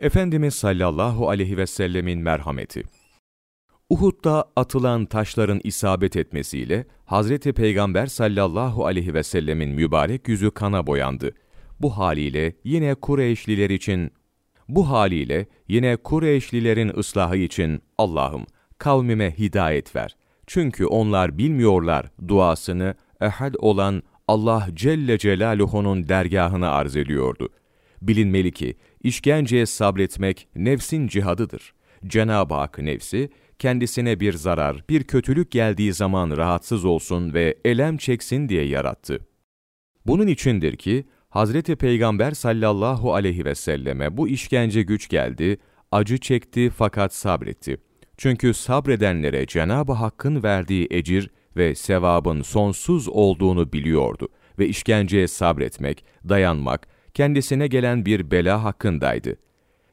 Efendimiz sallallahu aleyhi ve sellemin merhameti. Uhud'da atılan taşların isabet etmesiyle Hazreti Peygamber sallallahu aleyhi ve sellemin mübarek yüzü kana boyandı. Bu haliyle yine Kureyşliler için bu haliyle yine Kureyşlilerin ıslahı için Allah'ım kavmime hidayet ver. Çünkü onlar bilmiyorlar duasını ehad olan Allah Celle Celaluhu'nun dergahına arz ediyordu. Bilinmeli ki işkenceye sabretmek nefsin cihadıdır. Cenab-ı Hak nefsi kendisine bir zarar, bir kötülük geldiği zaman rahatsız olsun ve elem çeksin diye yarattı. Bunun içindir ki Hazreti Peygamber sallallahu aleyhi ve selleme bu işkence güç geldi, acı çekti fakat sabretti. Çünkü sabredenlere Cenab-ı Hakk'ın verdiği ecir ve sevabın sonsuz olduğunu biliyordu ve işkenceye sabretmek, dayanmak, kendisine gelen bir bela hakkındaydı.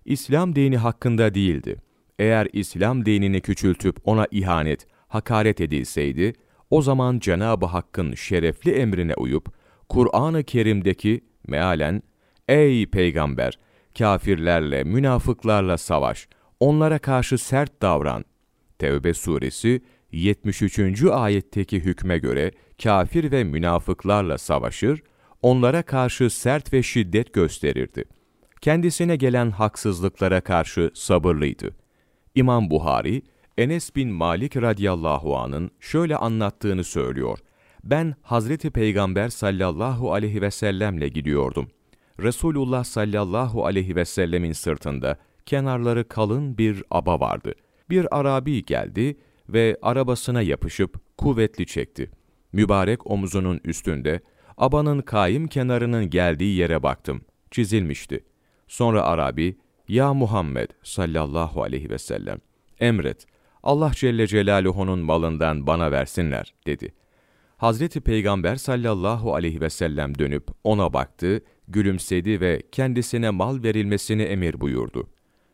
İslam dini hakkında değildi. Eğer İslam dinini küçültüp ona ihanet, hakaret edilseydi, o zaman Cenab-ı Hakk'ın şerefli emrine uyup, Kur'an-ı Kerim'deki mealen, Ey peygamber! Kafirlerle, münafıklarla savaş, onlara karşı sert davran. Tevbe suresi 73. ayetteki hükme göre kafir ve münafıklarla savaşır, onlara karşı sert ve şiddet gösterirdi. Kendisine gelen haksızlıklara karşı sabırlıydı. İmam Buhari, Enes bin Malik radıyallahu anın şöyle anlattığını söylüyor. Ben Hazreti Peygamber sallallahu aleyhi ve sellemle gidiyordum. Resulullah sallallahu aleyhi ve sellemin sırtında kenarları kalın bir aba vardı. Bir Arabi geldi ve arabasına yapışıp kuvvetli çekti. Mübarek omuzunun üstünde, abanın kaim kenarının geldiği yere baktım. Çizilmişti. Sonra Arabi, Ya Muhammed sallallahu aleyhi ve sellem, emret, Allah Celle Celaluhu'nun malından bana versinler, dedi. Hazreti Peygamber sallallahu aleyhi ve sellem dönüp ona baktı, gülümsedi ve kendisine mal verilmesini emir buyurdu.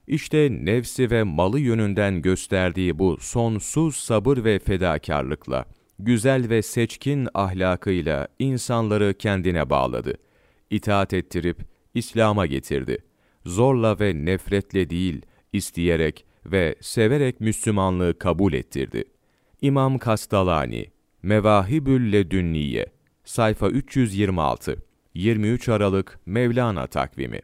İşte nefsi ve malı yönünden gösterdiği bu sonsuz sabır ve fedakarlıkla, güzel ve seçkin ahlakıyla insanları kendine bağladı. İtaat ettirip İslam'a getirdi. Zorla ve nefretle değil, isteyerek ve severek Müslümanlığı kabul ettirdi. İmam Kastalani, Mevahibül Ledünniye, sayfa 326, 23 Aralık Mevlana takvimi